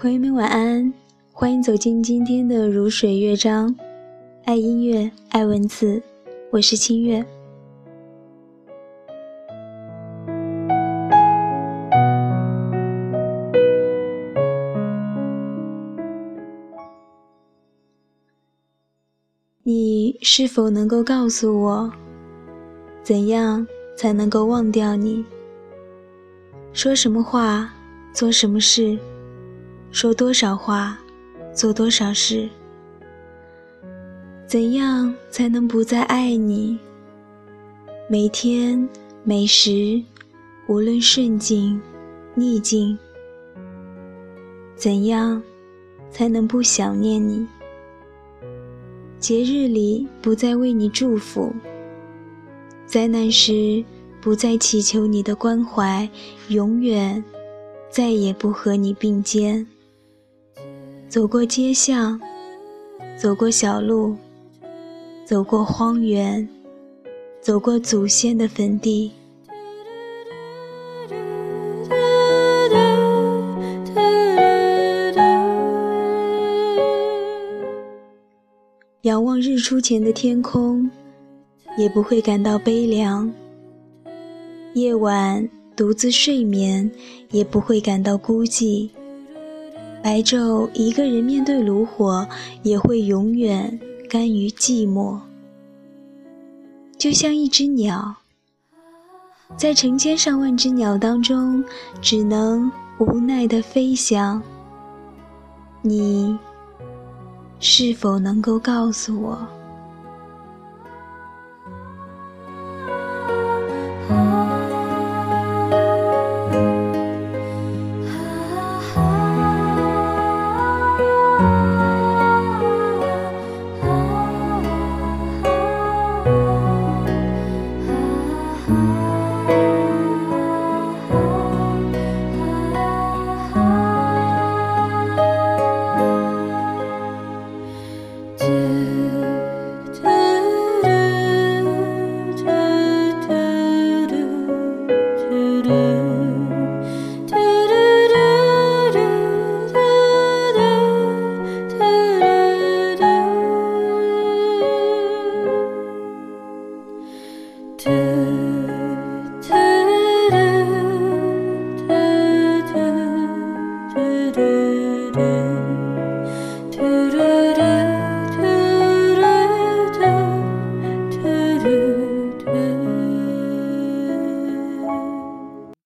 朋友们晚安，欢迎走进今天的如水乐章，爱音乐，爱文字，我是清月。你是否能够告诉我，怎样才能够忘掉你？说什么话，做什么事？说多少话，做多少事？怎样才能不再爱你？每天每时，无论顺境逆境，怎样才能不想念你？节日里不再为你祝福，灾难时不再祈求你的关怀，永远再也不和你并肩。走过街巷，走过小路，走过荒原，走过祖先的坟地。仰望日出前的天空，也不会感到悲凉；夜晚独自睡眠，也不会感到孤寂。白昼一个人面对炉火，也会永远甘于寂寞。就像一只鸟，在成千上万只鸟当中，只能无奈的飞翔。你是否能够告诉我？ 아! do